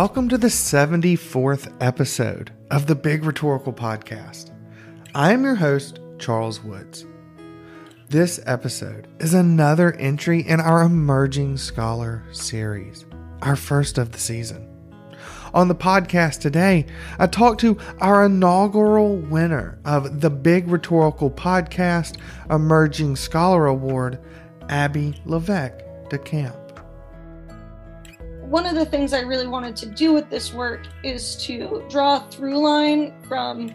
Welcome to the 74th episode of the Big Rhetorical Podcast. I am your host, Charles Woods. This episode is another entry in our Emerging Scholar series, our first of the season. On the podcast today, I talk to our inaugural winner of the Big Rhetorical Podcast Emerging Scholar Award, Abby Levesque de Camp one of the things I really wanted to do with this work is to draw a through line from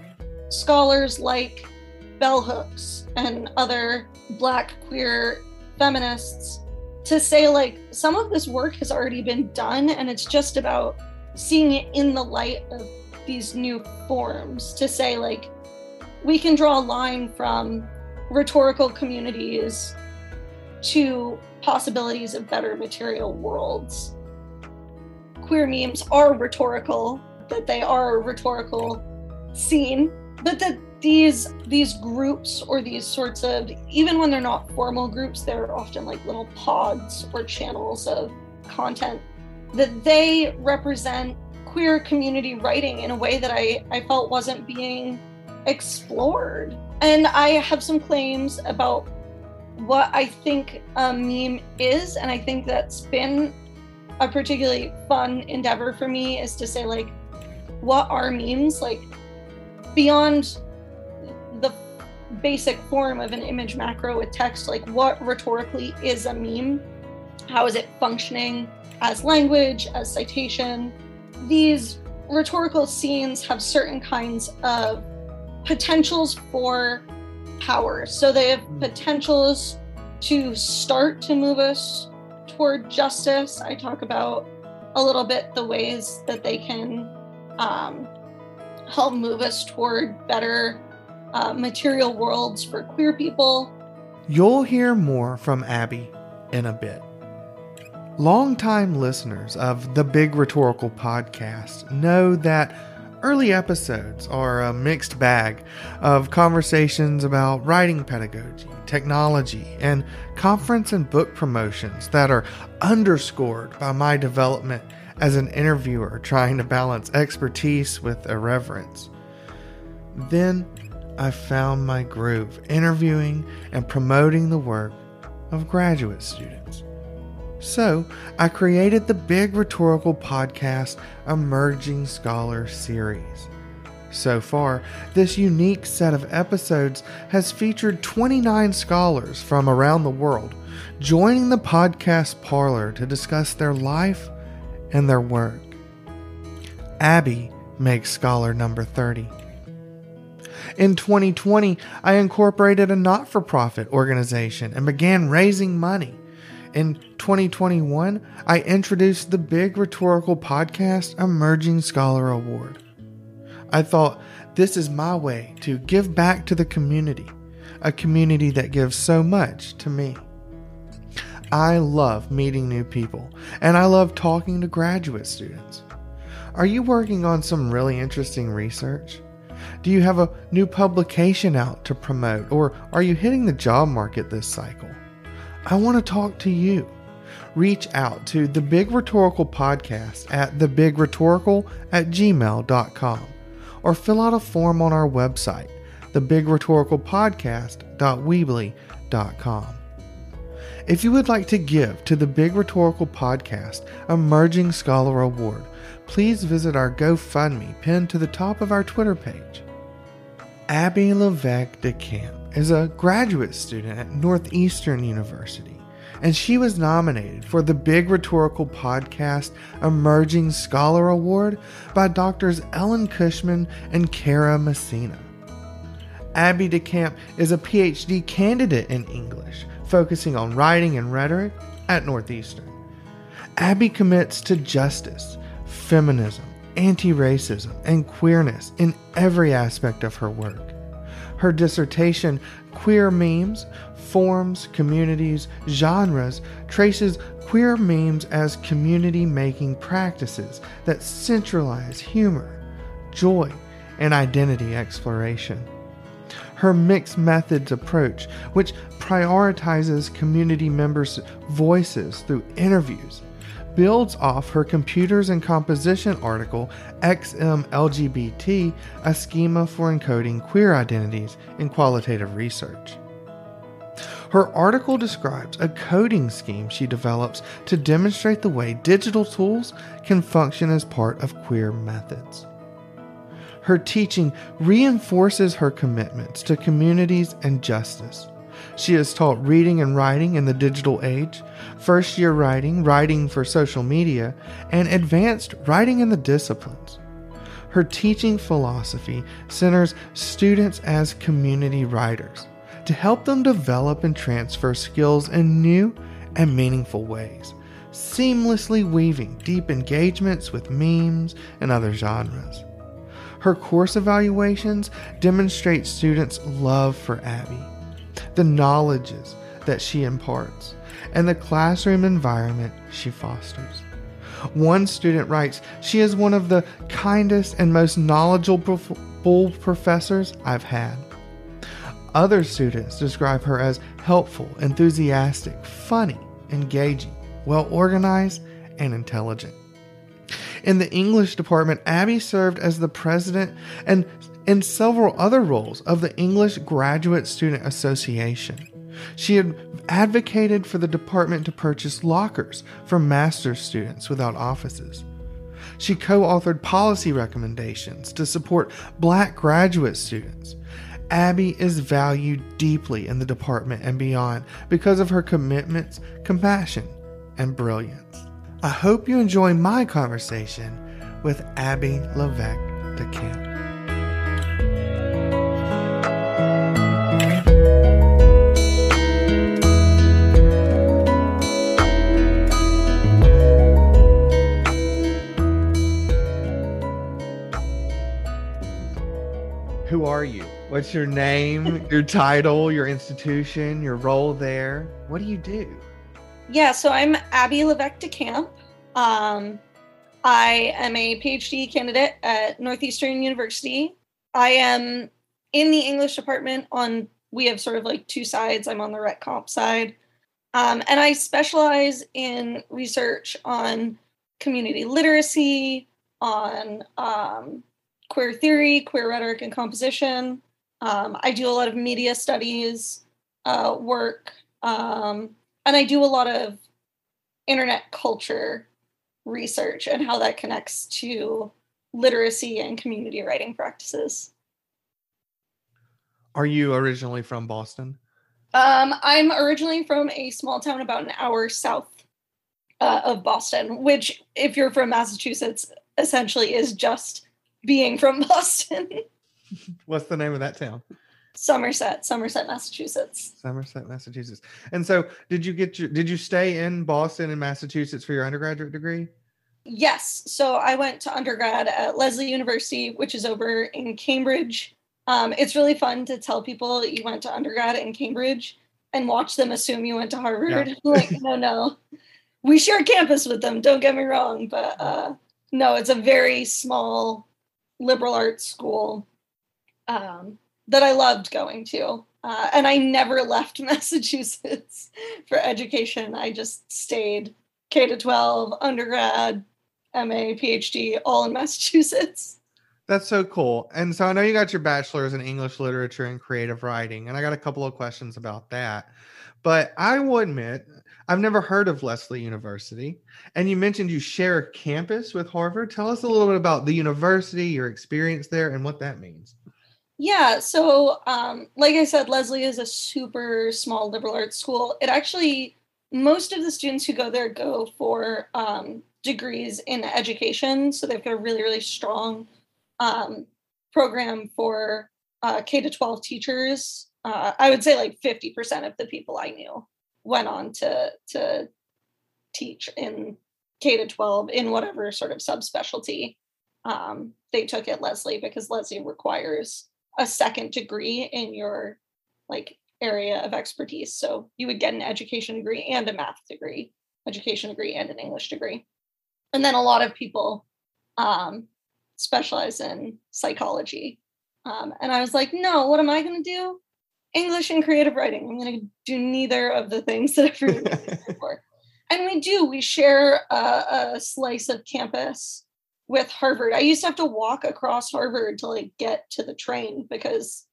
scholars like bell hooks and other black queer feminists to say like some of this work has already been done and it's just about seeing it in the light of these new forms to say like we can draw a line from rhetorical communities to possibilities of better material worlds queer memes are rhetorical, that they are a rhetorical scene, but that these these groups or these sorts of even when they're not formal groups, they're often like little pods or channels of content that they represent queer community writing in a way that I, I felt wasn't being explored. And I have some claims about what I think a meme is, and I think that's been a particularly fun endeavor for me is to say like what are memes? Like beyond the basic form of an image macro with text like what rhetorically is a meme? How is it functioning as language as citation? These rhetorical scenes have certain kinds of potentials for power. So they have hmm. potentials to start to move us toward justice. I talk about a little bit the ways that they can um, help move us toward better uh, material worlds for queer people. You'll hear more from Abbie in a bit. Longtime listeners of the Big Rhetorical podcast know that early episodes are a mixed bag of conversations about writing pedagogy, technology, and conference and book promotions that are underscored by my development as an interviewer trying to balance expertise with irreverence. Then I found my groove interviewing and promoting the work of graduate students. So I created the Big Rhetorical Podcast Emerging Scholar series. So far, this unique set of episodes has featured 29 scholars from around the world joining the podcast parlor to discuss their life and their work. Abbie makes scholar number 30. In 2020, I incorporated a not for profit organization and began raising money. In 2021, I introduced the Big Rhetorical Podcast Emerging Scholar Award. I thought, this is my way to give back to the community, a community that gives so much to me. I love meeting new people, and I love talking to graduate students. Are you working on some really interesting research? Do you have a new publication out to promote, or are you hitting the job market this cycle? I want to talk to you. Reach out to the Big Rhetorical Podcast at thebigrhetorical at gmail.com or fill out a form on our website, thebigRhetoricalPodcast.weebly.com. If you would like to give to the Big Rhetorical Podcast Emerging Scholar Award, please visit our GoFundMe pinned to the top of our Twitter page. Abbie Levesque DeCamp is a graduate student at Northeastern University and she was nominated for the Big Rhetorical Podcast Emerging Scholar Award by doctors Ellen Cushman and Cara Messina. Abbie DeCamp is a PhD candidate in English, focusing on writing and rhetoric at Northeastern. Abbie commits to justice, feminism, anti racism, and queerness in every aspect of her work. Her dissertation, Queer Memes Forms, Communities, Genres, traces queer memes as community making practices that centralize humor, joy, and identity exploration. Her mixed methods approach, which prioritizes community members' voices through interviews, builds off her Computers and Composition article, XMLGBT A Schema for Encoding Queer Identities in Qualitative Research. Her article describes a coding scheme she develops to demonstrate the way digital tools can function as part of queer methods. Her teaching reinforces her commitments to communities and justice. She has taught reading and writing in the digital age, first year writing, writing for social media, and advanced writing in the disciplines. Her teaching philosophy centers students as community writers to help them develop and transfer skills in new and meaningful ways, seamlessly weaving deep engagements with memes and other genres. Her course evaluations demonstrate students' love for Abbie, the knowledges that she imparts, and the classroom environment she fosters. One student writes, She is one of the kindest and most knowledgeable professors I've had. Other students describe her as helpful, enthusiastic, funny, engaging, well organized, and intelligent. In the English department, Abbie served as the president and in several other roles of the English Graduate Student Association. She had advocated for the department to purchase lockers for master's students without offices. She co authored policy recommendations to support black graduate students. Abbie is valued deeply in the department and beyond because of her commitments, compassion, and brilliance. I hope you enjoy my conversation with Abbie Levesque de Who are you? What's your name, your title, your institution, your role there? What do you do? Yeah, so I'm Abbie Levesque DeCamp. Um, I am a PhD candidate at Northeastern University. I am in the English department on, we have sort of like two sides. I'm on the Rhet Comp side. Um, and I specialize in research on community literacy, on um, queer theory, queer rhetoric, and composition. Um, I do a lot of media studies uh, work. Um, and I do a lot of internet culture research and how that connects to literacy and community writing practices. Are you originally from Boston? Um, I'm originally from a small town about an hour south uh, of Boston, which, if you're from Massachusetts, essentially is just being from Boston. What's the name of that town? Somerset, Somerset, Massachusetts. Somerset, Massachusetts. And so, did you get your did you stay in Boston and Massachusetts for your undergraduate degree? Yes. So I went to undergrad at Lesley University, which is over in Cambridge. Um, it's really fun to tell people you went to undergrad in Cambridge and watch them assume you went to Harvard. Yeah. like, no, no. We share campus with them, don't get me wrong, but uh, no, it's a very small liberal arts school. Um, that I loved going to. Uh, and I never left Massachusetts for education. I just stayed K to 12, undergrad, MA, PhD, all in Massachusetts. That's so cool. And so I know you got your bachelor's in English literature and creative writing, and I got a couple of questions about that. But I will admit, I've never heard of Lesley University. And you mentioned you share a campus with Harvard. Tell us a little bit about the university, your experience there, and what that means. Yeah, so um, like I said, Lesley is a super small liberal arts school. It actually, most of the students who go there go for um, degrees in education. So they've got a really, really strong um, program for uh, K to 12 teachers. Uh, I would say like 50% of the people I knew went on to, to teach in K to 12 in whatever sort of subspecialty um, they took at Lesley because Lesley requires a second degree in your like area of expertise. So you would get an education degree and a math degree, education degree and an English degree. And then a lot of people um, specialize in psychology. Um, and I was like, no, what am I going to do? English and creative writing. I'm going to do neither of the things that everyone's for. and we do. We share a, a slice of campus with Harvard. I used to have to walk across Harvard to like get to the train because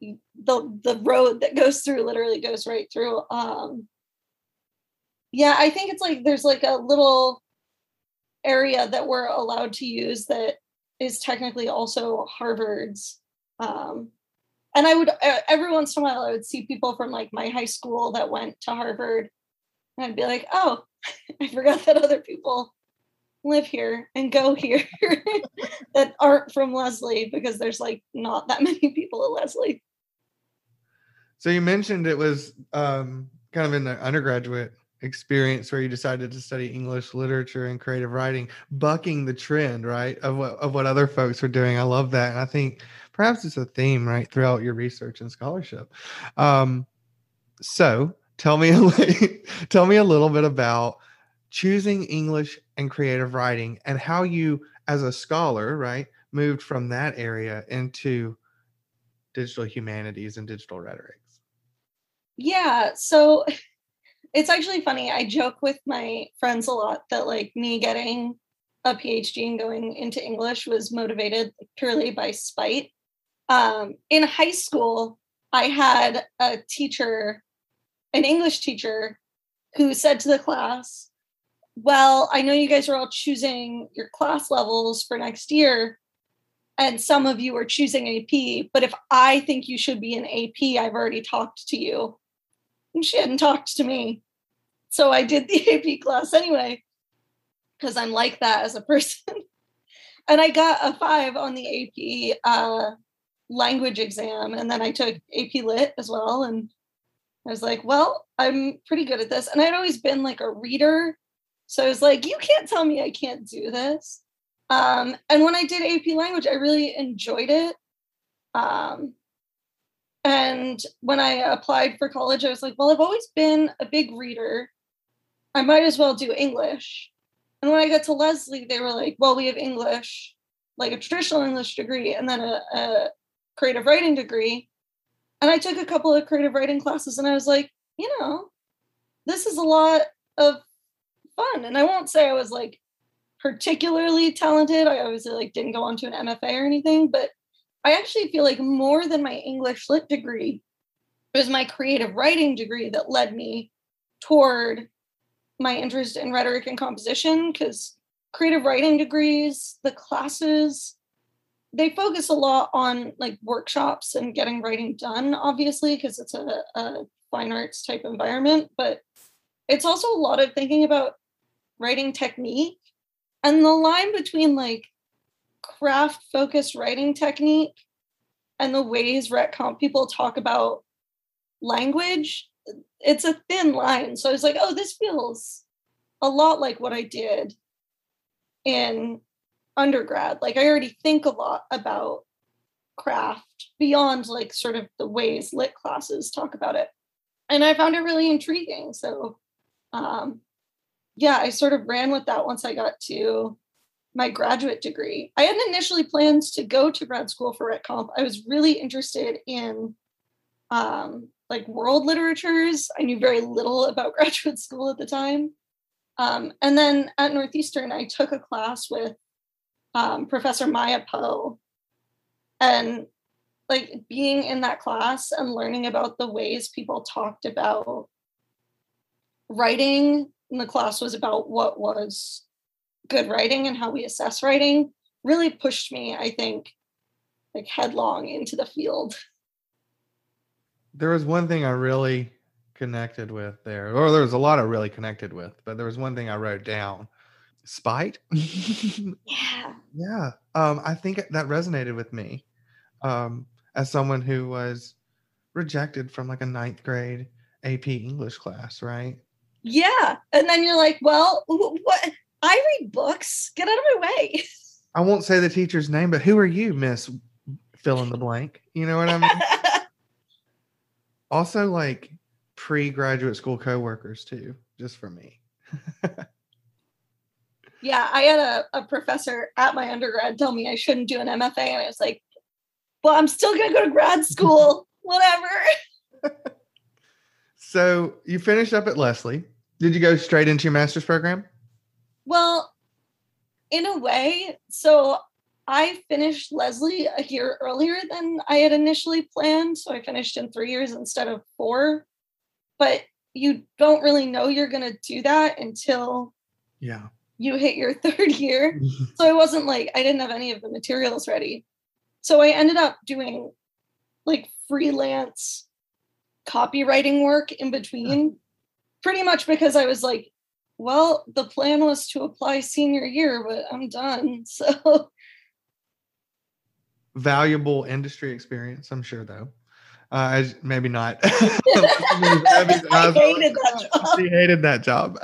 the the road that goes through literally goes right through. Um, yeah, I think it's like there's like a little area that we're allowed to use that is technically also Harvard's. Um, and I would every once in a while I would see people from like my high school that went to Harvard, and I'd be like, oh, I forgot that other people live here and go here that aren't from Lesley because there's like not that many people at Lesley. So you mentioned it was um, kind of in the undergraduate experience where you decided to study English literature and creative writing, bucking the trend, right, of what of what other folks were doing. I love that, and I think perhaps it's a theme right throughout your research and scholarship. Um, so tell me tell me a little bit about choosing English and creative writing and how you, as a scholar, right, moved from that area into digital humanities and digital rhetorics. Yeah, so it's actually funny. I joke with my friends a lot that like me getting a PhD and going into English was motivated purely by spite. Um, in high school, I had a teacher, an English teacher, who said to the class, Well, I know you guys are all choosing your class levels for next year, and some of you are choosing AP, but if I think you should be an AP, I've already talked to you. And she hadn't talked to me. So I did the AP class anyway, because I'm like that as a person. and I got a five on the AP uh, language exam. And then I took AP Lit as well. And I was like, well, I'm pretty good at this. And I'd always been like a reader. So I was like, you can't tell me I can't do this. Um, and when I did AP language, I really enjoyed it. Um, and when I applied for college, I was like, well, I've always been a big reader. I might as well do English. And when I got to Lesley, they were like, well, we have English, like a traditional English degree, and then a, a creative writing degree. And I took a couple of creative writing classes, and I was like, you know, this is a lot of fun. And I won't say I was like particularly talented. I obviously like didn't go on to an MFA or anything, but I actually feel like more than my English lit degree it was my creative writing degree that led me toward my interest in rhetoric and composition because creative writing degrees, the classes, they focus a lot on like workshops and getting writing done, obviously, because it's a, a fine arts type environment, but it's also a lot of thinking about writing technique and the line between like craft focused writing technique and the ways rhet comp people talk about language it's a thin line so i was like oh this feels a lot like what i did in undergrad like i already think a lot about craft beyond like sort of the ways lit classes talk about it and i found it really intriguing so um yeah i sort of ran with that once i got to my graduate degree. I hadn't initially planned to go to grad school for Rhet Comp. I was really interested in um, like world literatures. I knew very little about graduate school at the time. Um, and then at Northeastern, I took a class with um, Professor Mya Poe. And like being in that class and learning about the ways people talked about writing, and the class was about what was good writing and how we assess writing really pushed me, I think, like headlong into the field. There was one thing I really connected with there, or there was a lot I really connected with, but there was one thing I wrote down spite. yeah. Yeah. Um, I think that resonated with me um, as someone who was rejected from like a ninth grade AP English class, right? Yeah. And then you're like, well, what? I read books. Get out of my way. I won't say the teacher's name, but who are you, Miss Fill in the blank? You know what I mean? also, like pre graduate school coworkers, too, just for me. yeah, I had a, a professor at my undergrad tell me I shouldn't do an MFA. And I was like, well, I'm still going to go to grad school, whatever. so you finished up at Lesley. Did you go straight into your master's program? Well, in a way. So I finished Lesley a year earlier than I had initially planned. So I finished in three years instead of four. But you don't really know you're going to do that until yeah you hit your third year. Mm-hmm. so I wasn't like, I didn't have any of the materials ready. So I ended up doing like freelance copywriting work in between, uh-huh. pretty much because I was like, well, the plan was to apply senior year, but I'm done. So valuable industry experience, I'm sure, though. Uh, maybe not. I hated that job. She hated that job.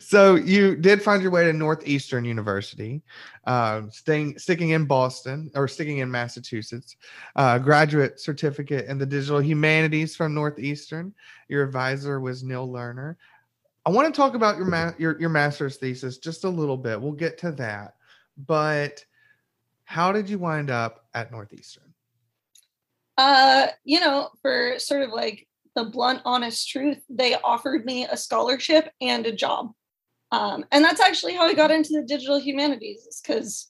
so you did find your way to Northeastern University, uh, staying sticking in Boston or sticking in Massachusetts. Uh, graduate certificate in the digital humanities from Northeastern. Your advisor was Neal Lerner. I want to talk about your ma- your your master's thesis just a little bit. We'll get to that, but how did you wind up at Northeastern? Uh, you know, for sort of like the blunt, honest truth, they offered me a scholarship and a job. Um, and that's actually how I got into the digital humanities, because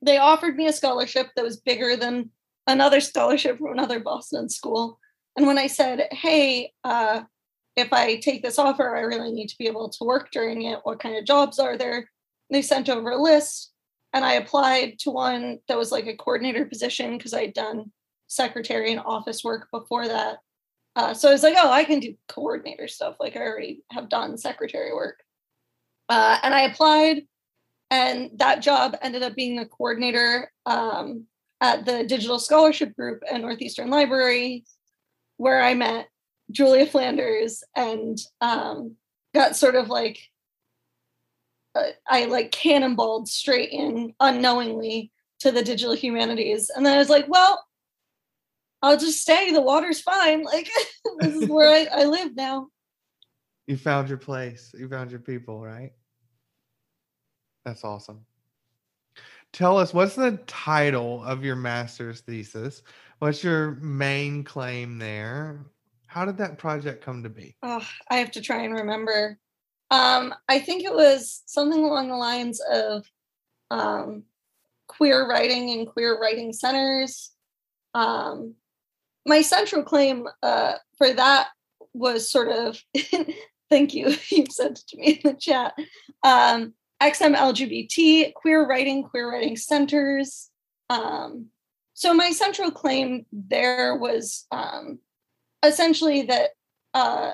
they offered me a scholarship that was bigger than another scholarship from another Boston school. And when I said, hey, uh, if I take this offer, I really need to be able to work during it. What kind of jobs are there? They sent over a list, and I applied to one that was like a coordinator position because I had done secretary and office work before that. Uh, so I was like, oh, I can do coordinator stuff. Like I already have done secretary work. Uh, and I applied, and that job ended up being a coordinator um, at the Digital Scholarship Group at Northeastern Library, where I met Julia Flanders and um, got sort of like Uh, I like cannonballed straight in unknowingly to the digital humanities, and then I was like, well, I'll just stay. The water's fine. Like this is where I, I live now. You found your place. You found your people, right? That's awesome. Tell us what's the title of your master's thesis? What's your main claim there? How did that project come to be? Oh, I have to try and remember. Um, I think it was something along the lines of um, queer writing and queer writing centers. Um, my central claim uh, for that was sort of, thank you, you sent it to me in the chat. Um, XM LGBT, queer writing, queer writing centers. Um, so my central claim there was um, essentially that uh,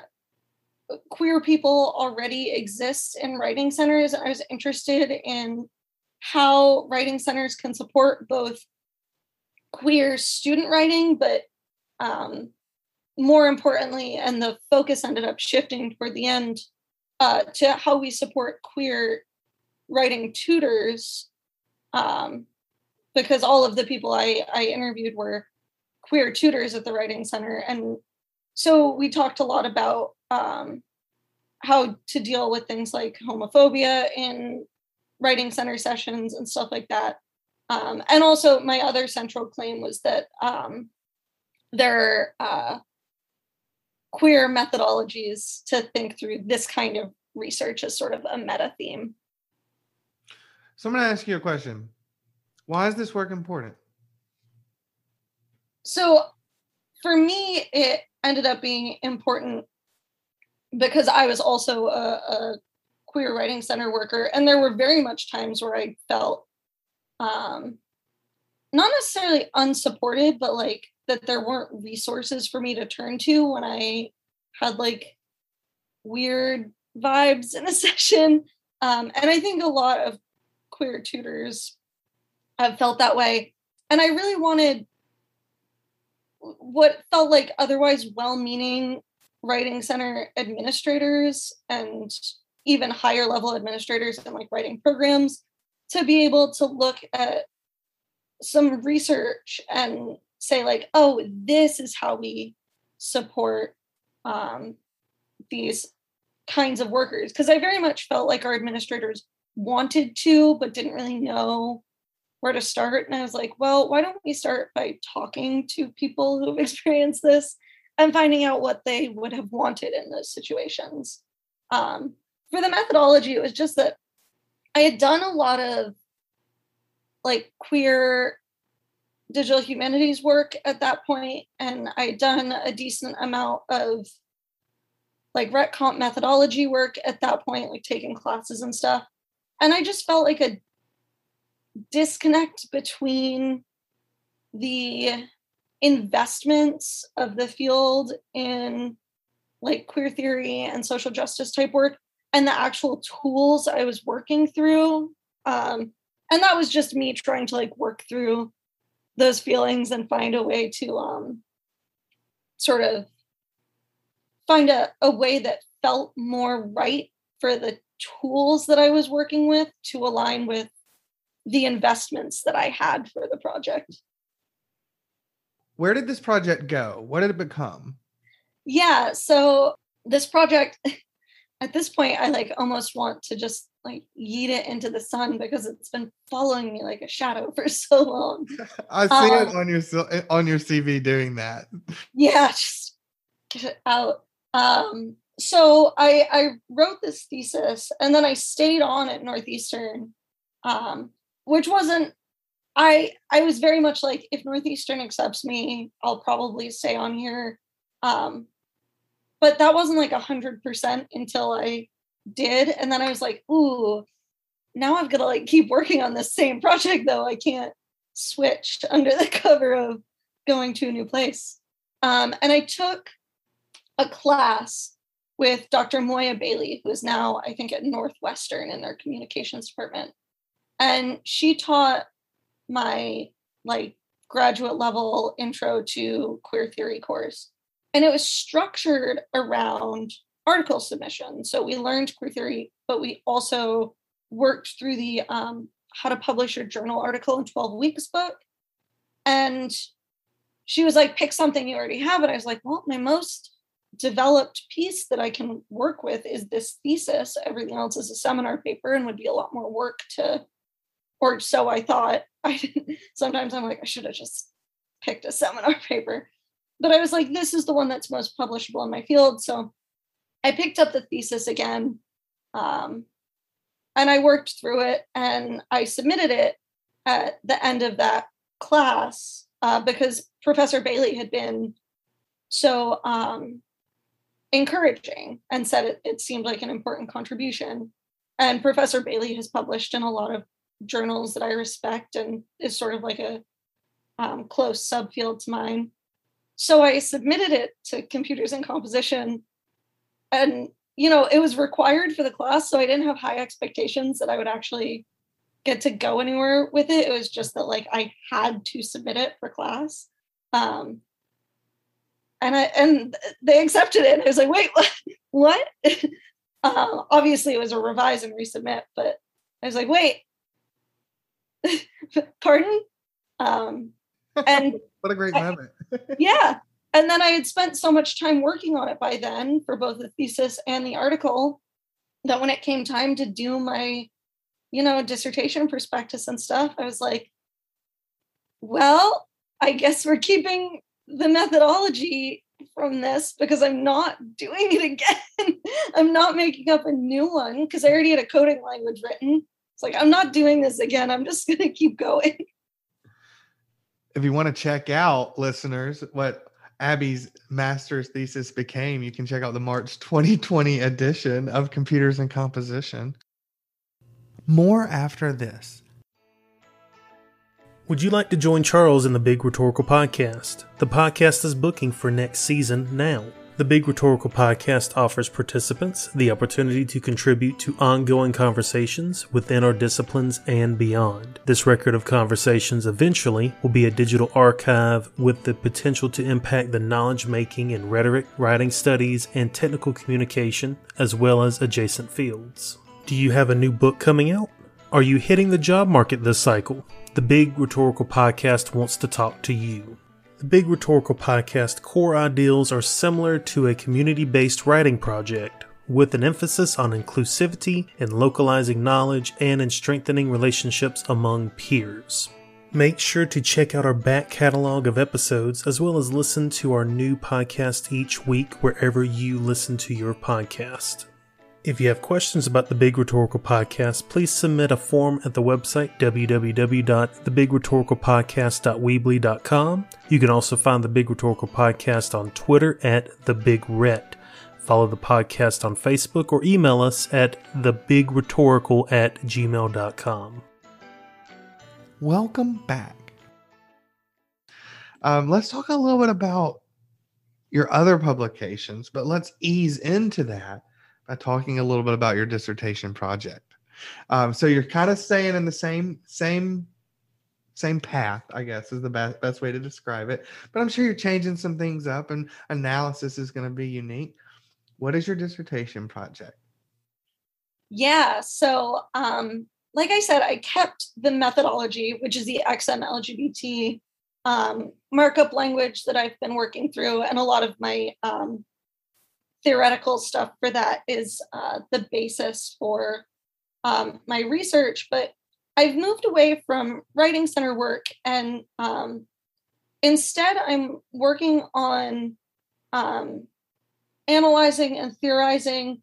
queer people already exist in writing centers. I was interested in how writing centers can support both queer student writing, but um, more importantly, and the focus ended up shifting toward the end uh, to how we support queer writing tutors, um, because all of the people I, I interviewed were queer tutors at the Writing Center, and so we talked a lot about um, how to deal with things like homophobia in writing center sessions and stuff like that. Um, and also, my other central claim was that um, there are uh, queer methodologies to think through this kind of research as sort of a meta theme. So, I'm going to ask you a question. Why is this work important? So, for me, it ended up being important because I was also a, a, queer writing center worker, and there were very much times where I felt um, not necessarily unsupported, but like that there weren't resources for me to turn to when I had like weird vibes in a session. Um, and I think a lot of queer tutors have felt that way. And I really wanted what felt like otherwise well-meaning writing center administrators and even higher level administrators in like writing programs to be able to look at some research and say like oh this is how we support um, these kinds of workers because i very much felt like our administrators wanted to but didn't really know where to start. And I was like, well, why don't we start by talking to people who've experienced this and finding out what they would have wanted in those situations? Um, for the methodology, it was just that I had done a lot of like queer digital humanities work at that point, and I'd done a decent amount of like rhet comp methodology work at that point, like taking classes and stuff. And I just felt like a disconnect between the investments of the field in like queer theory and social justice type work and the actual tools I was working through. Um, and that was just me trying to like work through those feelings and find a way to um, sort of find a, a way that felt more right for the tools that I was working with to align with the investments that I had for the project. Where did this project go? What did it become? Yeah, so this project at this point I like almost want to just like yeet it into the sun because it's been following me like a shadow for so long. I see um, it on your on your CV doing that. Yeah, just get it out. Um, so I I wrote this thesis and then I stayed on at Northeastern, um, which wasn't. I I was very much like if Northeastern accepts me, I'll probably stay on here. Um, but that wasn't like a hundred percent until I did, and then I was like, ooh, now I've got to like keep working on this same project though. I can't switch under the cover of going to a new place. Um, and I took a class with Dr. Moya Bailey, who is now, I think, at Northwestern in their communications department. And she taught my like graduate level intro to queer theory course. And it was structured around article submission. So we learned queer theory, but we also worked through the um, how to publish your journal article in 12 weeks book. And she was like, pick something you already have. And I was like, well, my most developed piece that I can work with is this thesis. Everything else is a seminar paper and would be a lot more work to, or so I thought. I didn't, sometimes I'm like, I should have just picked a seminar paper. But I was like, this is the one that's most publishable in my field. So I picked up the thesis again. Um, and I worked through it and I submitted it at the end of that class uh, because Professor Bailey had been so um, encouraging and said it, it seemed like an important contribution. And Professor Bailey has published in a lot of journals that I respect and is sort of like a um, close subfield to mine. So I submitted it to computers and composition. And, you know, it was required for the class. So I didn't have high expectations that I would actually get to go anywhere with it. It was just that, like, I had to submit it for class. Um, and I and they accepted it. And I was like, wait, what? uh, obviously, it was a revise and resubmit, but I was like, wait, pardon? Um, and what a great I, moment. yeah. And then I had spent so much time working on it by then for both the thesis and the article that when it came time to do my, you know, dissertation prospectus and stuff, I was like, well, I guess we're keeping the methodology from this because I'm not doing it again. I'm not making up a new one because I already had a coding language written. It's like, I'm not doing this again. I'm just going to keep going. If you want to check out, listeners, what Abbie's master's thesis became, you can check out the March 2020 edition of Computers and Composition. More after this. Would you like to join Charles in the Big Rhetorical Podcast? The podcast is booking for next season now. The Big Rhetorical Podcast offers participants the opportunity to contribute to ongoing conversations within our disciplines and beyond. This record of conversations eventually will be a digital archive with the potential to impact the knowledge making in rhetoric, writing studies, and technical communication, as well as adjacent fields. Do you have a new book coming out? Are you hitting the job market this cycle? The Big Rhetorical Podcast wants to talk to you. The Big Rhetorical Podcast core ideals are similar to a community based writing project, with an emphasis on inclusivity in localizing knowledge and in strengthening relationships among peers. Make sure to check out our back catalog of episodes as well as listen to our new podcast each week wherever you listen to your podcast. If you have questions about the Big Rhetorical Podcast, please submit a form at the website www.thebigRhetoricalpodcast.weebly.com. You can also find the Big Rhetorical Podcast on Twitter at the Big Ret. Follow the podcast on Facebook or email us at thebigrhetorical at gmail.com. Welcome back. Um, let's talk a little bit about your other publications, but let's ease into that by talking a little bit about your dissertation project. Um, so you're kind of staying in the same same same path, I guess, is the best best way to describe it. But I'm sure you're changing some things up, and analysis is going to be unique. What is your dissertation project? Yeah, so um, like I said, I kept the methodology, which is the XMLGBT um, markup language that I've been working through, and a lot of my um, theoretical stuff for that is uh, the basis for um, my research. But I've moved away from writing center work, and um, instead, I'm working on um, analyzing and theorizing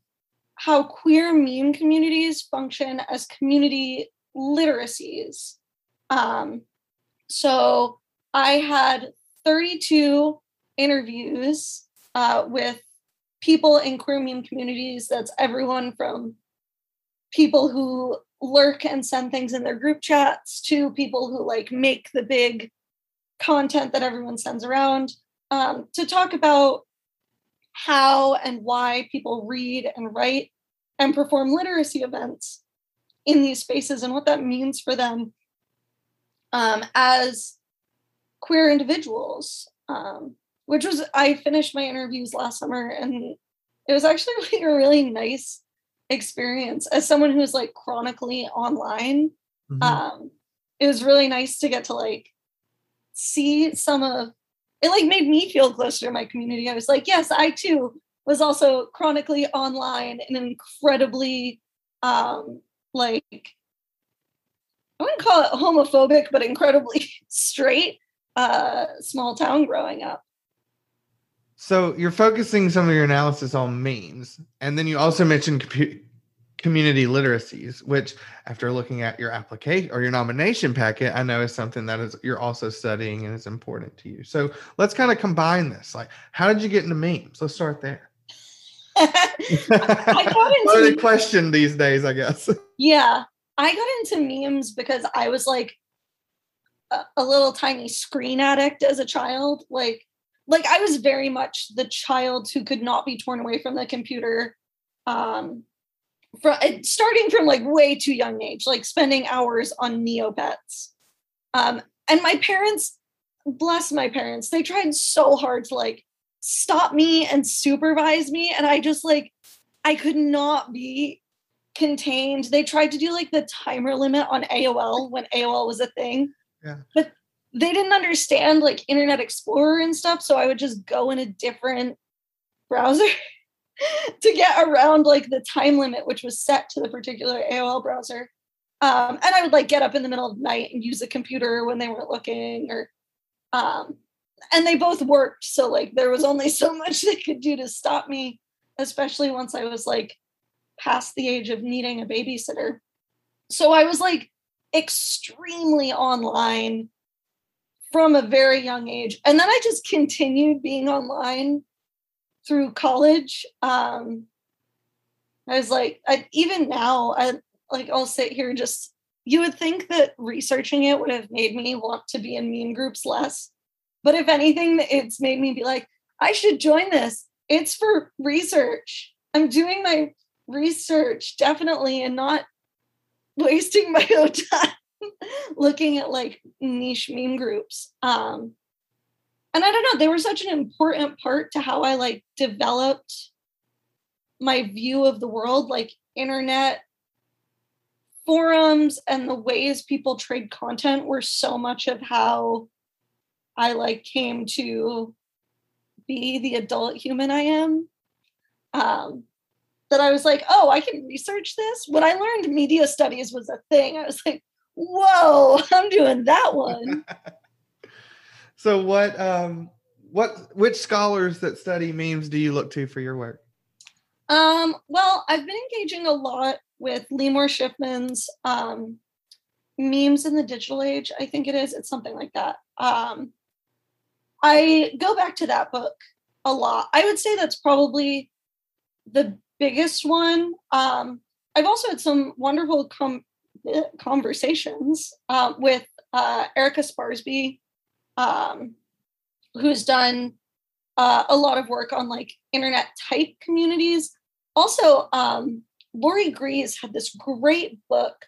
how queer meme communities function as community literacies. Um, so I had 32 interviews uh, with people in queer meme communities. That's everyone from people who lurk and send things in their group chats to people who like make the big content that everyone sends around um, to talk about how and why people read and write and perform literacy events in these spaces and what that means for them um, as queer individuals. Um, which was I finished my interviews last summer, and it was actually like a really nice experience as someone who's like chronically online. Mm-hmm. Um, it was really nice to get to like see some of it like made me feel closer to my community. I was like, yes, I too was also chronically online in an incredibly um like I wouldn't call it homophobic, but incredibly straight uh small town growing up. So you're focusing some of your analysis on memes, and then you also mentioned compu- community literacies, which, after looking at your application or your nomination packet, I know is something that is you're also studying and is important to you. So let's kind of combine this. Like, how did you get into memes? Let's start there. I got into question these days, I guess. Yeah, I got into memes because I was like a, a little tiny screen addict as a child. Like, like I was very much the child who could not be torn away from the computer. Um, from starting from like way too young age, like spending hours on Neopets. Um, and my parents, bless my parents, they tried so hard to like stop me and supervise me. And I just like, I could not be contained. They tried to do like the timer limit on AOL when AOL was a thing. Yeah. But they didn't understand like Internet Explorer and stuff. So I would just go in a different browser to get around like the time limit, which was set to the particular AOL browser. Um, and I would like get up in the middle of the night and use a computer when they weren't looking or um, and they both worked. So like there was only so much they could do to stop me, especially once I was like past the age of needing a babysitter. So I was like extremely online from a very young age. And then I just continued being online through college. Um, I was like, I, even now, I like I'll sit here and just you would think that researching it would have made me want to be in meme groups less. But if anything, it's made me be like, I should join this. It's for research. I'm doing my research definitely and not wasting my own time looking at like niche meme groups. Um, and I don't know, they were such an important part to how I like developed my view of the world, like internet forums and the ways people trade content were so much of how I like came to be the adult human I am. Um, that I was like, oh, I can research this. When I learned media studies was a thing, I was like, whoa, I'm doing that one. so what um what which scholars that study memes do you look to for your work? Um, well, I've been engaging a lot with Limor Shifman's um, memes in the digital age. I think it is. It's something like that. Um, I go back to that book a lot. I would say that's probably the biggest one. Um, I've also had some wonderful com- conversations uh, with uh, Erika Sparby, um, who's done uh, a lot of work on like internet type communities. Also, um, Laurie Gries had this great book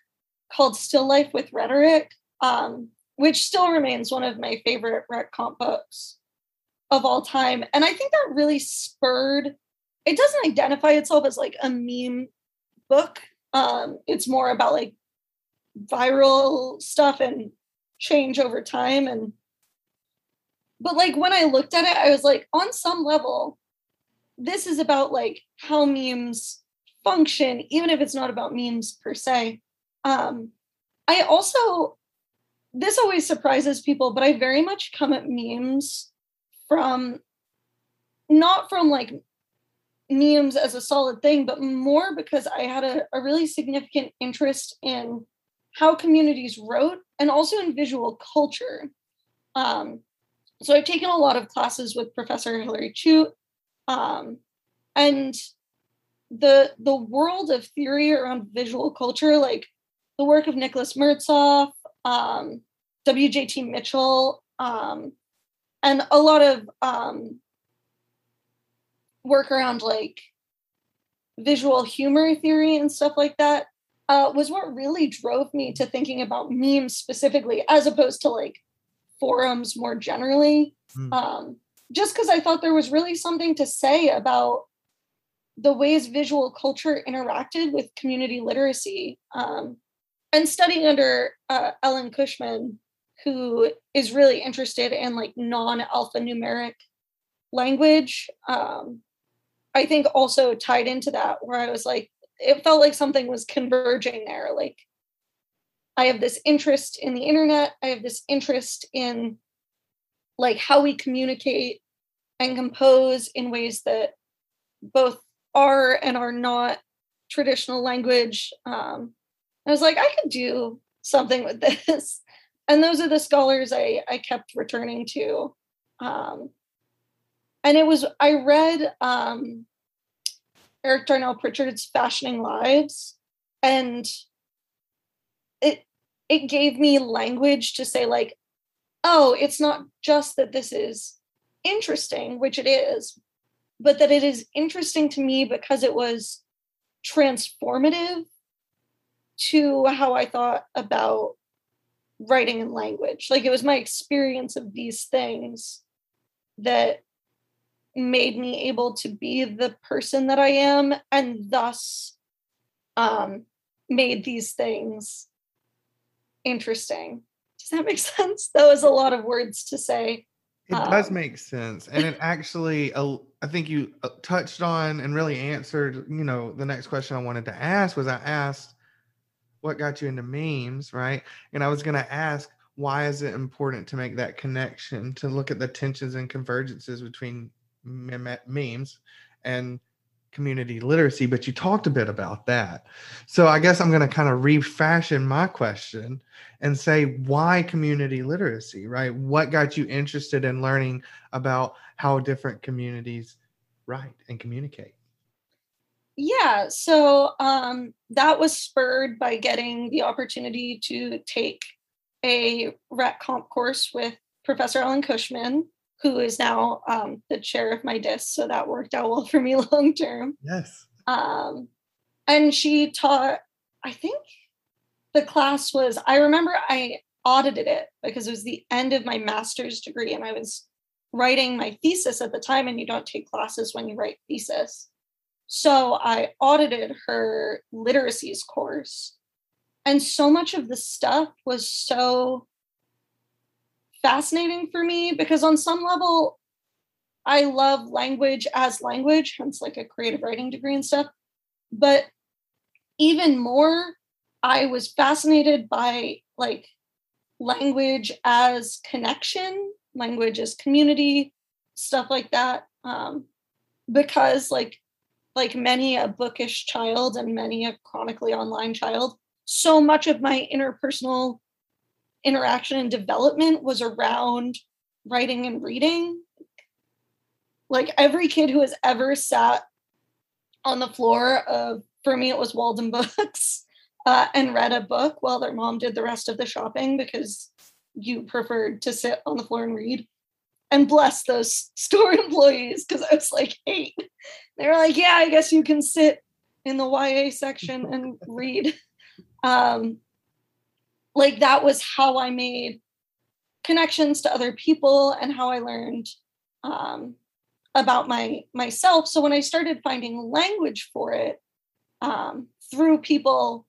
called Still Life with Rhetoric, um, which still remains one of my favorite rhet comp books of all time. And I think that really spurred, it doesn't identify itself as like a meme book. Um, it's more about like viral stuff and change over time. And, but like when I looked at it, I was like, on some level, this is about like how memes function, even if it's not about memes per se. Um, I also, this always surprises people, but I very much come at memes from not from like memes as a solid thing, but more because I had a, a really significant interest in how communities wrote and also in visual culture. Um, so I've taken a lot of classes with Professor Hilary Chute, um, and the the world of theory around visual culture, like the work of Nicholas Mirzoeff, um, W.J.T. Mitchell, um, and a lot of um, work around like visual humor theory and stuff like that uh, was what really drove me to thinking about memes specifically, as opposed to like forums more generally. Mm. Um, just because I thought there was really something to say about the ways visual culture interacted with community literacy. Um, and studying under uh, Ellen Cushman, who is really interested in like non-alphanumeric language, um, I think also tied into that where I was like, it felt like something was converging there. Like I have this interest in the internet, I have this interest in like how we communicate and compose in ways that both are and are not traditional language. Um, I was like, I could do something with this. And those are the scholars I, I kept returning to. Um, and it was, I read um, Eric Darnell Pritchard's Fashioning Lives, and it it gave me language to say, like, oh, it's not just that this is interesting, which it is, but that it is interesting to me because it was transformative to how I thought about writing and language. Like it was my experience of these things that made me able to be the person that I am and thus um, made these things interesting. Does that make sense? That was a lot of words to say. It um, does make sense. And it actually, uh, I think you uh, touched on and really answered, you know, the next question I wanted to ask was I asked, what got you into memes, right? And I was going to ask, why is it important to make that connection, to look at the tensions and convergences between memes and community literacy, but you talked a bit about that. So I guess I'm going to kind of refashion my question and say, why community literacy, right? What got you interested in learning about how different communities write and communicate? Yeah, so um, that was spurred by getting the opportunity to take a rhet comp course with Professor Ellen Cushman who is now um, the chair of my DIS. So that worked out well for me long term. Yes. Um, and she taught, I think the class was, I remember I audited it because it was the end of my master's degree and I was writing my thesis at the time, and you don't take classes when you write thesis. So I audited her literacies course. And so much of the stuff was so fascinating for me because on some level I love language as language, hence like a creative writing degree and stuff. But even more, I was fascinated by like language as connection, language as community, stuff like that. Um, because like like many a bookish child and many a chronically online child, so much of my interpersonal interaction and development was around writing and reading. Like every kid who has ever sat on the floor of, for me, it was Walden Books uh, and read a book while their mom did the rest of the shopping because you preferred to sit on the floor and read. And bless those store employees because I was like eight. They were like, yeah, I guess you can sit in the YA section and read. Um, like that was how I made connections to other people and how I learned um, about my myself. So when I started finding language for it um, through people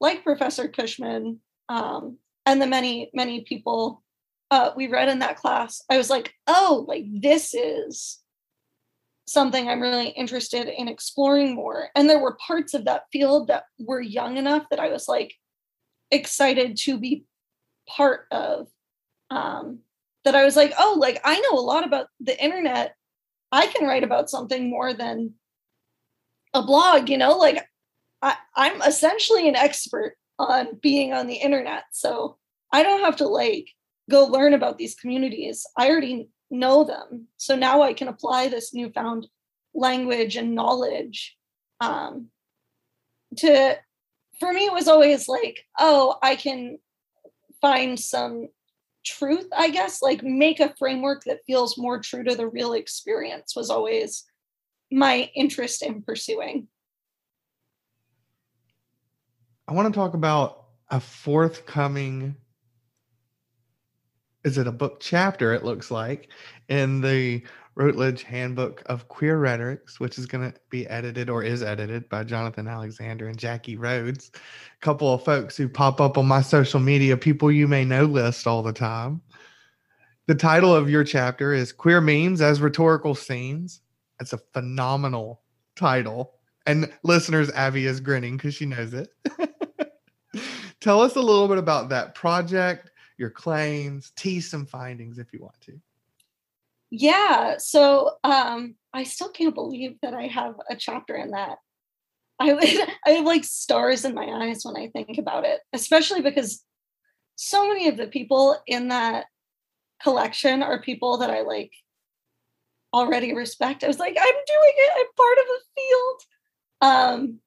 like Professor Cushman um, and the many many people uh, we read in that class, I was like, oh, like this is something I'm really interested in exploring more. And there were parts of that field that were young enough that I was like, excited to be part of um, that i was like oh like i know a lot about the internet. I can write about something more than a blog you know? Like I, i'm essentially an expert on being on the internet. So i don't have to like go learn about these communities. I already know them. So now i can apply this newfound language and knowledge um, to for me it was always like oh i can find some truth i guess. Like make a framework that feels more true to the real experience was always my interest in pursuing. I want to talk about a forthcoming is it a book chapter it looks like in the Routledge Handbook of Queer Rhetorics, which is going to be edited or is edited by Jonathan Alexander and Jackie Rhodes, a couple of folks who pop up on my social media, people you may know list all the time. The title of your chapter is Queer Memes as Rhetorical Scenes. It's a phenomenal title. And listeners, Abbie is grinning because she knows it. Tell us a little bit about that project, your claims, tease some findings if you want to yeah so um i still can't believe that i have a chapter in that. I would i have like stars in my eyes when i think about it especially because so many of the people in that collection are people that i like already respect. I was like i'm doing it i'm part of a field. Um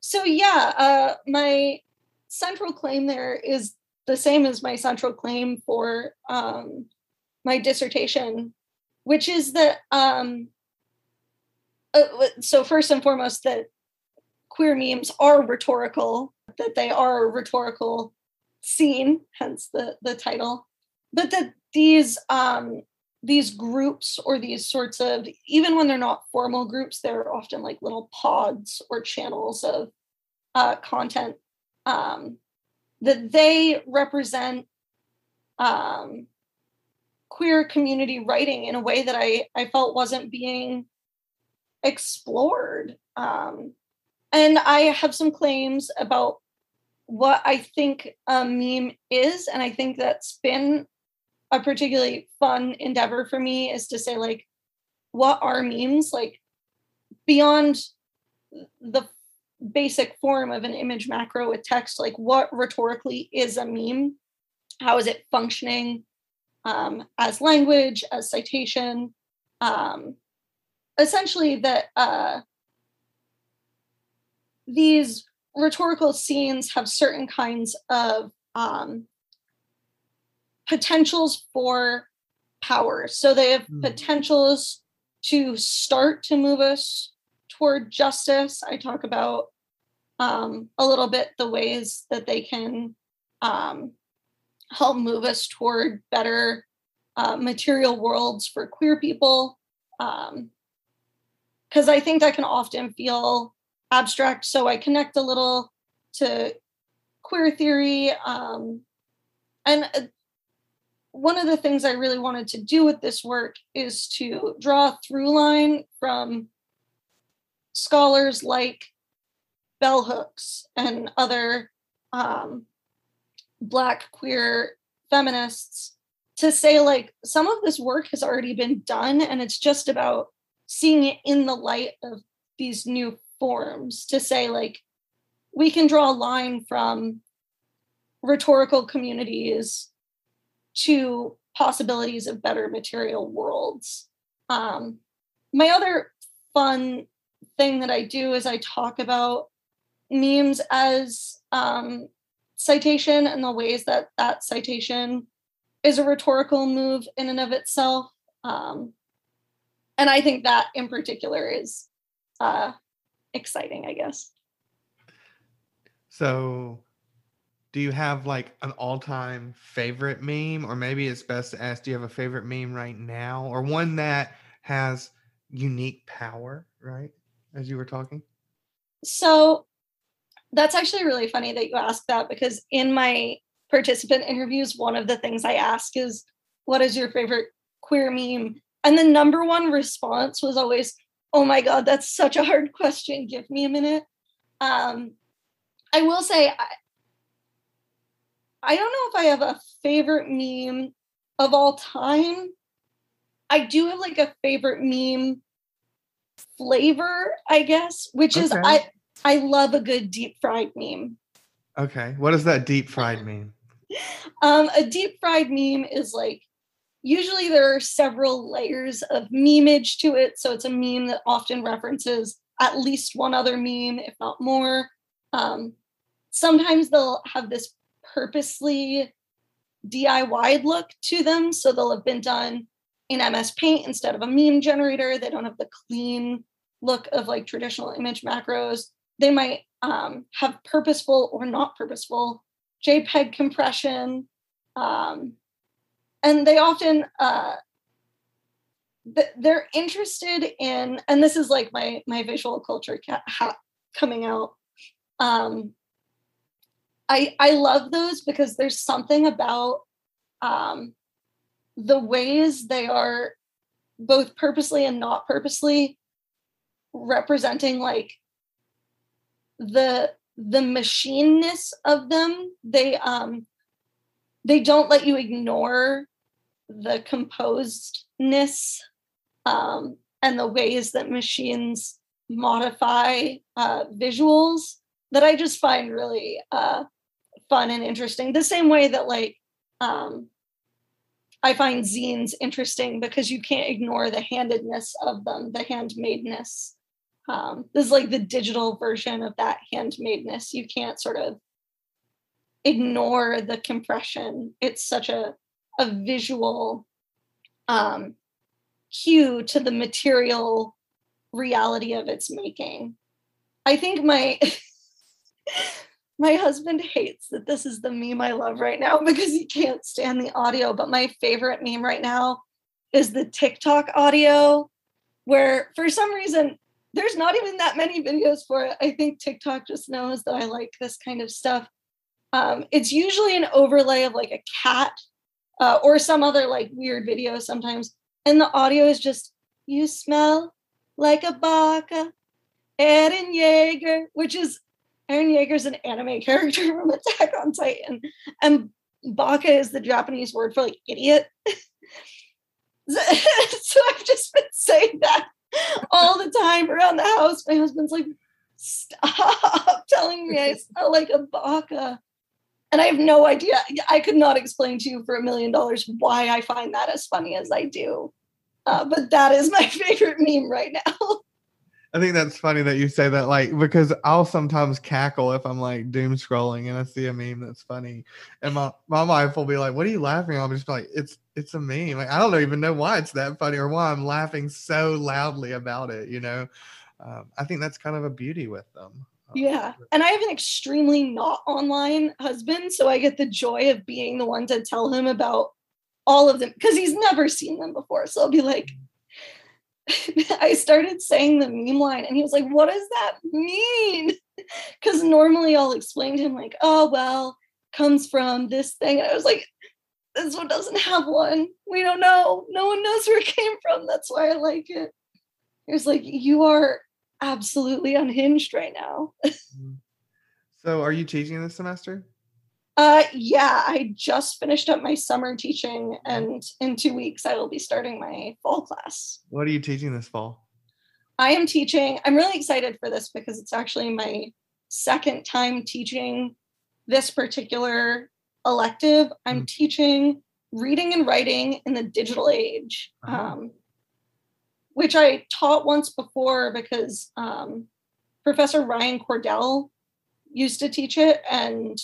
so yeah uh my central claim there is the same as my central claim for um my dissertation which is that um uh, so first and foremost that queer memes are rhetorical that they are a rhetorical scene hence the the title but that these um these groups or these sorts of even when they're not formal groups they're often like little pods or channels of uh, content um, that they represent um, queer community writing in a way that I, I felt wasn't being explored. Um, and I have some claims about what I think a meme is. And I think that's been a particularly fun endeavor for me is to say, like, what are memes? Like, beyond the basic form of an image macro with text, like, what rhetorically is a meme? How is it functioning? Um, as language, as citation. Um, essentially, that uh, these rhetorical scenes have certain kinds of um, potentials for power. So they have mm. potentials to start to move us toward justice. I talk about um, a little bit the ways that they can um, help move us toward better uh, material worlds for queer people. Because um, I think that can often feel abstract. So I connect a little to queer theory. Um, and uh, one of the things I really wanted to do with this work is to draw a through line from scholars like bell hooks and other um, black queer feminists to say like some of this work has already been done and it's just about seeing it in the light of these new forms to say like we can draw a line from rhetorical communities to possibilities of better material worlds. Um, my other fun thing that I do is I talk about memes as um, citation and the ways that that citation is a rhetorical move in and of itself. Um, and I think that in particular is uh, exciting, I guess. So, do you have like an all-time favorite meme, or maybe it's best to ask, do you have a favorite meme right now, or one that has unique power? Right, as you were talking. So, that's actually really funny that you asked that because in my participant interviews, one of the things I ask is, "What is your favorite queer meme?" And the number one response was always, "Oh my god, that's such a hard question. Give me a minute." Um, I will say, I, I don't know if I have a favorite meme of all time. I do have like a favorite meme flavor, I guess, which is I I love a good deep fried meme. Okay, what does that deep fried mean? Um, a deep fried meme is like usually there are several layers of memeage to it. So it's a meme that often references at least one other meme, if not more. Um, sometimes they'll have this purposely DIY look to them. So they'll have been done in MS Paint instead of a meme generator. They don't have the clean look of like traditional image macros. They might um, have purposeful or not purposeful JPEG compression. Um, and they often uh, th- they're interested in, and this is like my my visual culture ca- ha- coming out. Um, I I love those because there's something about um, the ways they are both purposely and not purposely representing like the the machineness of them they um they don't let you ignore the composedness um and the ways that machines modify uh visuals that i just find really uh fun and interesting. The same way that like um i find zines interesting because you can't ignore the handedness of them the handmadeness um, this is like the digital version of that handmadeness. You can't sort of ignore the compression. It's such a a visual um, cue to the material reality of its making. I think my my husband hates that this is the meme I love right now because he can't stand the audio. But my favorite meme right now is the TikTok audio, where for some reason there's not even that many videos for it. I think TikTok just knows that I like this kind of stuff. Um, it's usually an overlay of like a cat uh, or some other like weird video sometimes. And the audio is just, you smell like a baka, Eren Yeager, which is Eren Yeager's an anime character from Attack on Titan. And baka is the Japanese word for like idiot. so I've just been saying that all the time around the house. My husband's like, stop telling me I smell like a baka. And I have no idea. I could not explain to you for a million dollars why I find that as funny as I do. Uh, but that is my favorite meme right now. I think that's funny that you say that, like, because I'll sometimes cackle if I'm like doom scrolling and I see a meme that's funny, and my my wife will be like, "What are you laughing?" at?" I'm just like, "It's it's a meme." Like, I don't even know why it's that funny or why I'm laughing so loudly about it. You know, um, I think that's kind of a beauty with them. Um, Yeah. And I have an extremely not online husband. So I get the joy of being the one to tell him about all of them because he's never seen them before. So I'll be like, I started saying the meme line and he was like, What does that mean? Because normally I'll explain to him, like, Oh, well, comes from this thing. And I was like, This one doesn't have one. We don't know. No one knows where it came from. That's why I like it. He was like, You are absolutely unhinged right now. Mm-hmm. So, are you teaching this semester? Uh, yeah, I just finished up my summer teaching, and in two weeks I will be starting my fall class. What are you teaching this fall? I am teaching. I'm really excited for this because it's actually my second time teaching this particular elective. I'm mm. teaching reading and writing in the digital age, uh-huh. um, which I taught once before because um, Professor Ryan Cordell used to teach it. And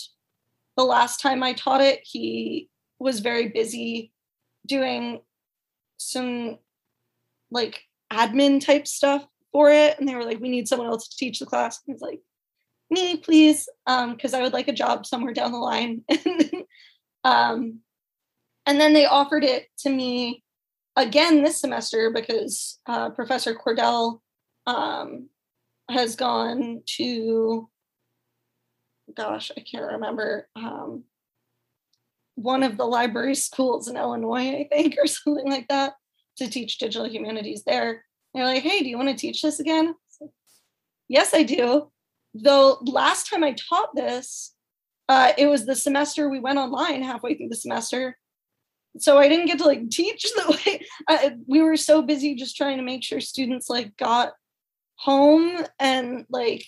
the last time I taught it, he was very busy doing some like admin type stuff for it. And they were like, we need someone else to teach the class. And was like, me, please, because um, I would like a job somewhere down the line. um, and then they offered it to me again this semester because uh, Professor Cordell um, has gone to, gosh, I can't remember, um, one of the library schools in Illinois, I think, or something like that, to teach digital humanities there. They're like, hey, do you want to teach this again? Like, yes, I do. Though last time I taught this, uh, it was the semester we went online halfway through the semester. So I didn't get to like teach the way I, we were so busy just trying to make sure students like got home and like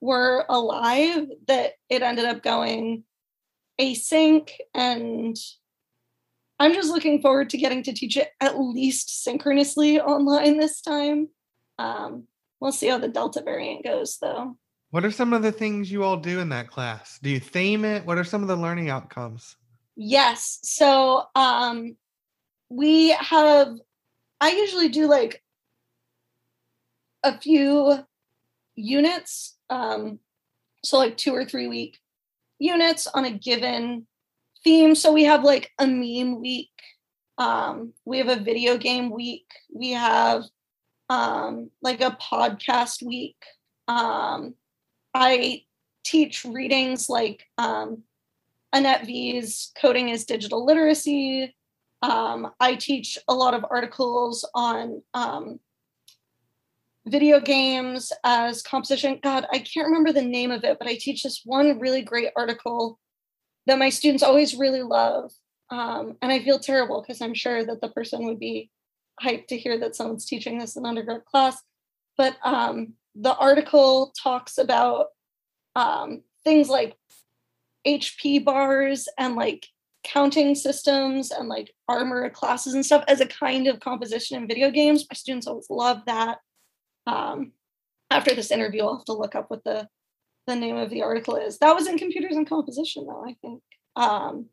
were alive that it ended up going async and I'm just looking forward to getting to teach it at least synchronously online this time. Um, we'll see how the Delta variant goes though. What are some of the things you all do in that class? Do you theme it? What are some of the learning outcomes? Yes. So um, we have, I usually do like a few units. Um, so like two or three week units on a given theme. So we have like a meme week. Um, we have a video game week. We have um, like a podcast week. Um, I teach readings like um, Annette Vee's Coding is Digital Literacy. Um, I teach a lot of articles on um, video games as composition. God, I can't remember the name of it, but I teach this one really great article that my students always really love. Um, and I feel terrible because I'm sure that the person would be hyped to hear that someone's teaching this in undergrad class. But um, the article talks about um, things like HP bars and like counting systems and like armor classes and stuff as a kind of composition in video games. My students always love that. Um, after this interview, I'll have to look up what the the name of the article is. That was in computers and composition, though. I think. Um,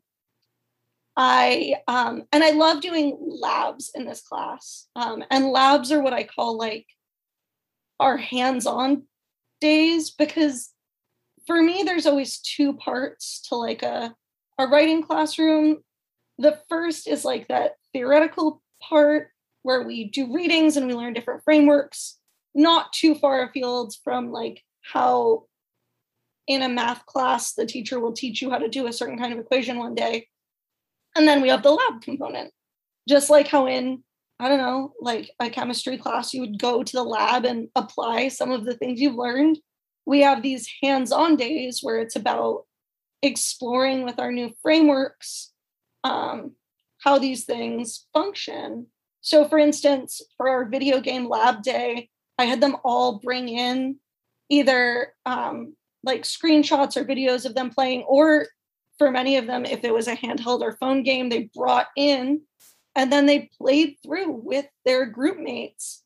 I um, and I love doing labs in this class. Um, and labs are what I call like our hands-on days because for me, there's always two parts to like a, a writing classroom. The first is like that theoretical part where we do readings and we learn different frameworks, not too far afield from like how in a math class the teacher will teach you how to do a certain kind of equation one day. And then we have the lab component. Just like how in, I don't know, like a chemistry class, you would go to the lab and apply some of the things you've learned we have these hands on days where it's about exploring with our new frameworks um, how these things function. So, for instance, for our video game lab day, I had them all bring in either um, like screenshots or videos of them playing, or for many of them, if it was a handheld or phone game, they brought in and then they played through with their group mates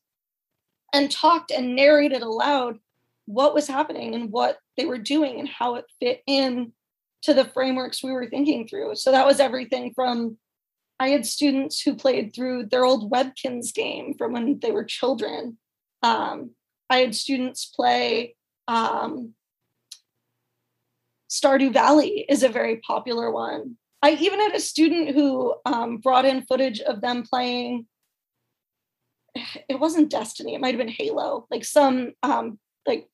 and talked and narrated aloud what was happening and what they were doing and how it fit in to the frameworks we were thinking through. So that was everything from I had students who played through their old Webkinz game from when they were children. Um, I had students play um, Stardew Valley is a very popular one. I even had a student who um, brought in footage of them playing. It wasn't Destiny; it might have been Halo, like some um, like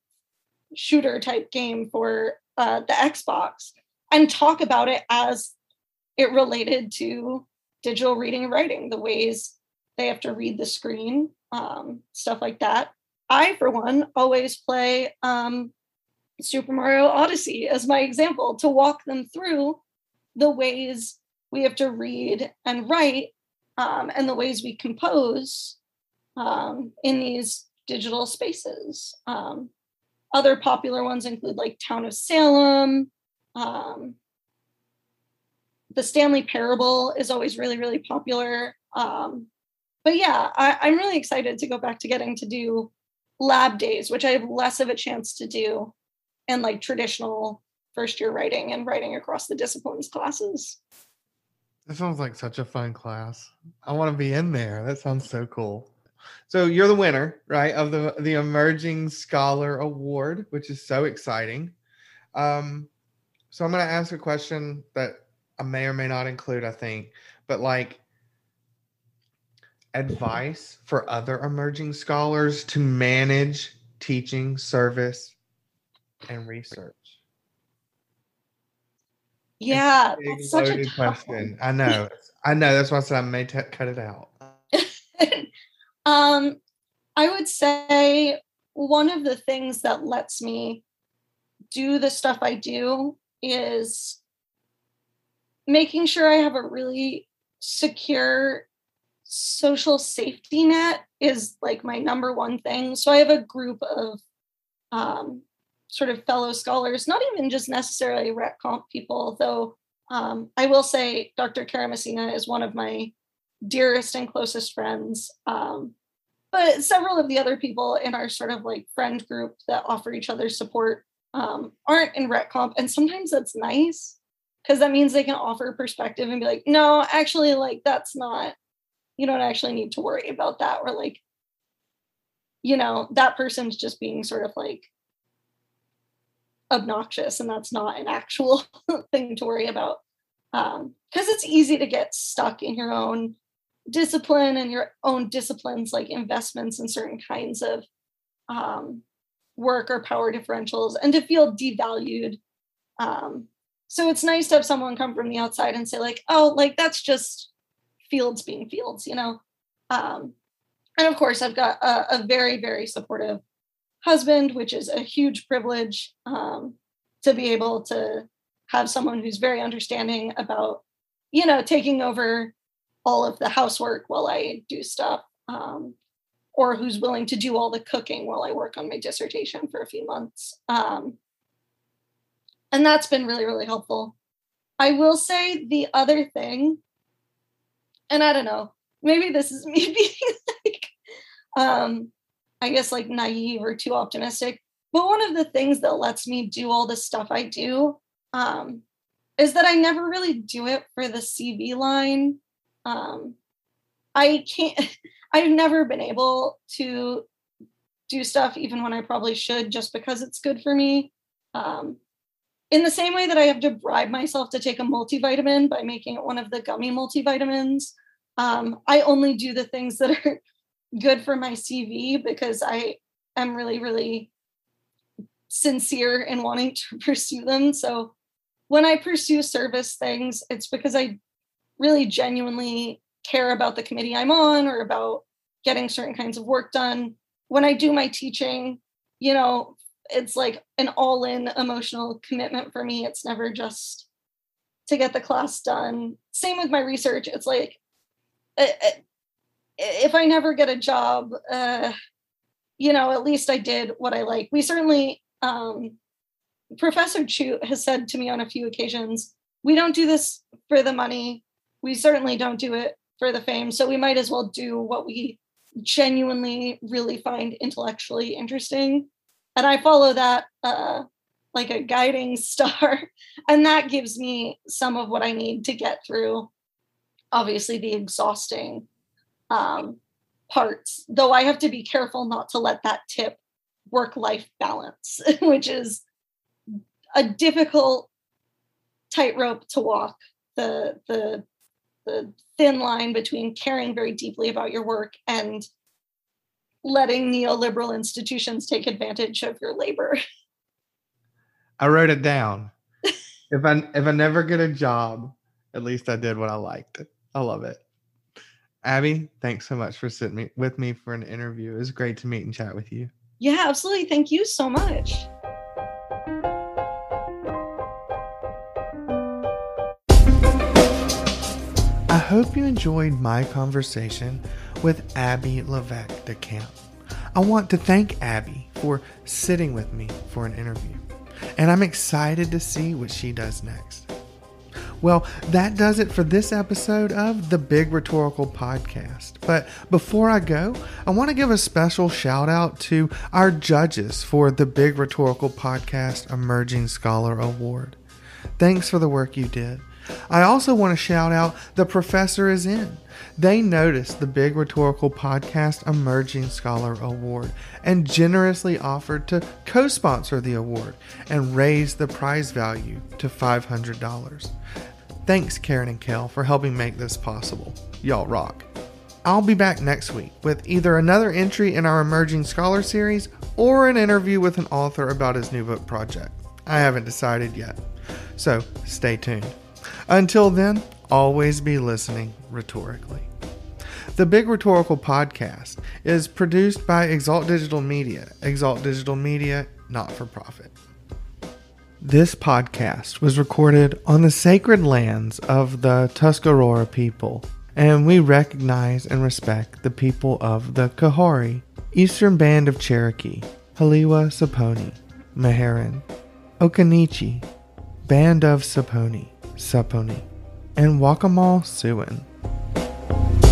shooter type game for uh, the Xbox and talk about it as it related to digital reading and writing, the ways they have to read the screen, um, stuff like that. I, for one, always play um, Super Mario Odyssey as my example to walk them through the ways we have to read and write um, and the ways we compose um, in these digital spaces. Um, other popular ones include like Town of Salem. Um, the Stanley Parable is always really, really popular. But yeah, I, I'm really excited to go back to getting to do lab days, which I have less of a chance to do in like traditional first year writing and writing across the disciplines classes. That sounds like such a fun class. I want to be in there. That sounds so cool. So you're the winner, right, of the the Emerging Scholar Award, which is so exciting. Um, so I'm going to ask a question that I may or may not include, I think, but like advice for other emerging scholars to manage teaching, service, and research. Yeah, that's such a question. I know. I know. That's why I said I may t- cut it out. um, I would say one of the things that lets me do the stuff I do is making sure I have a really secure social safety net is like my number one thing. So I have a group of um, sort of fellow scholars, not even just necessarily rhet comp people, though um, I will say Dr. Cara Messina is one of my dearest and closest friends. Um, but several of the other people in our sort of like friend group that offer each other support um, aren't in rhet comp. And sometimes that's nice because that means they can offer perspective and be like, no, actually, like that's not, you don't actually need to worry about that. Or like, you know, that person's just being sort of like obnoxious and that's not an actual thing to worry about. Because um, it's easy to get stuck in your own discipline and your own disciplines like investments in certain kinds of um, work or power differentials and to feel devalued um, so it's nice to have someone come from the outside and say like oh like that's just fields being fields you know? Um, and of course i've got a, a, very very supportive husband which is a huge privilege um, to be able to have someone who's very understanding about you know taking over all of the housework while i do stuff um, or who's willing to do all the cooking while i work on my dissertation for a few months. Um, and that's been really really helpful. I will say the other thing and i don't know maybe this is me being like um i guess like naive or too optimistic but one of the things that lets me do all the stuff i do um is that i never really do it for the cv line um i can't i've never been able to do stuff even when i probably should just because it's good for me um in the same way that I have to bribe myself to take a multivitamin by making it one of the gummy multivitamins, um, I only do the things that are good for my CV because I am really, really sincere in wanting to pursue them. So when I pursue service things, it's because I really genuinely care about the committee I'm on or about getting certain kinds of work done. When I do my teaching, you know, it's like an all-in emotional commitment for me. It's never just to get the class done. Same with my research. It's like if i never get a job uh, you know at least i did what i like. We certainly um, professor Chute has said to me on a few occasions we don't do this for the money. We certainly don't do it for the fame. So we might as well do what we genuinely really find intellectually interesting and I follow that uh, like a guiding star, and that gives me some of what I need to get through. Obviously, the exhausting um, parts, though I have to be careful not to let that tip work life balance, which is a difficult tightrope to walk. The the the thin line between caring very deeply about your work and letting neoliberal institutions take advantage of your labor. I wrote it down. if I if I never get a job, at least I did what I liked. I love it. Abbie, thanks so much for sitting me, with me for an interview. It was great to meet and chat with you. Yeah, absolutely. Thank you so much. Hope you enjoyed my conversation with Abbie Levesque DeCamp. I want to thank Abbie for sitting with me for an interview, and I'm excited to see what she does next. Well, that does it for this episode of the Big Rhetorical Podcast. But before I go, I want to give a special shout out to our judges for the Big Rhetorical Podcast Emerging Scholar Award. Thanks for the work you did. I also want to shout out The Professor is In. They noticed the Big Rhetorical Podcast Emerging Scholar Award and generously offered to co sponsor the award and raise the prize value to $500. Thanks, Karen and Kel, for helping make this possible. Y'all rock. I'll be back next week with either another entry in our Emerging Scholar series or an interview with an author about his new book project. I haven't decided yet. So stay tuned. Until then, always be listening rhetorically. The Big Rhetorical Podcast is produced by Exalt Digital Media, Exalt Digital Media, not for profit. This podcast was recorded on the sacred lands of the Tuscarora people, and we recognize and respect the people of the Coharie, Eastern Band of Cherokee, Haliwa Saponi, Meherrin, Occaneechi, Band of Saponi, Saponi, and Waccamaw Siouan.